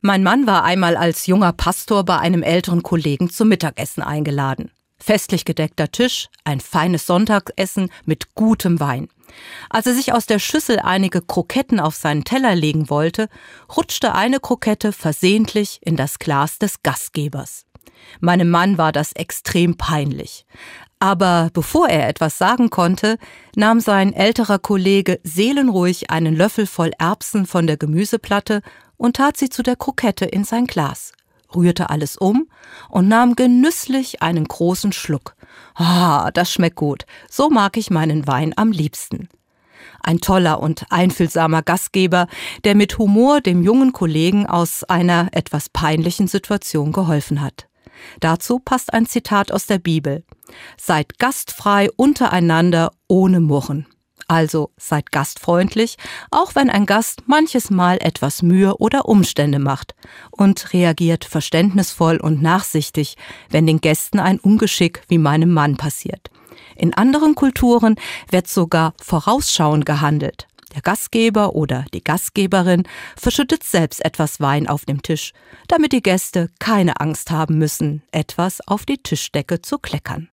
Mein Mann war einmal als junger Pastor bei einem älteren Kollegen zum Mittagessen eingeladen. Festlich gedeckter Tisch, ein feines Sonntagessen mit gutem Wein. Als er sich aus der Schüssel einige Kroketten auf seinen Teller legen wollte, rutschte eine Krokette versehentlich in das Glas des Gastgebers. Meinem Mann war das extrem peinlich. Aber bevor er etwas sagen konnte, nahm sein älterer Kollege seelenruhig einen Löffel voll Erbsen von der Gemüseplatte und tat sie zu der Krokette in sein Glas, rührte alles um und nahm genüsslich einen großen Schluck. Ah, das schmeckt gut. So mag ich meinen Wein am liebsten. Ein toller und einfühlsamer Gastgeber, der mit Humor dem jungen Kollegen aus einer etwas peinlichen Situation geholfen hat. Dazu passt ein Zitat aus der Bibel. Seid gastfrei untereinander ohne Murren. Also seid gastfreundlich, auch wenn ein Gast manches Mal etwas Mühe oder Umstände macht und reagiert verständnisvoll und nachsichtig, wenn den Gästen ein Ungeschick wie meinem Mann passiert. In anderen Kulturen wird sogar vorausschauend gehandelt. Der Gastgeber oder die Gastgeberin verschüttet selbst etwas Wein auf dem Tisch, damit die Gäste keine Angst haben müssen, etwas auf die Tischdecke zu kleckern.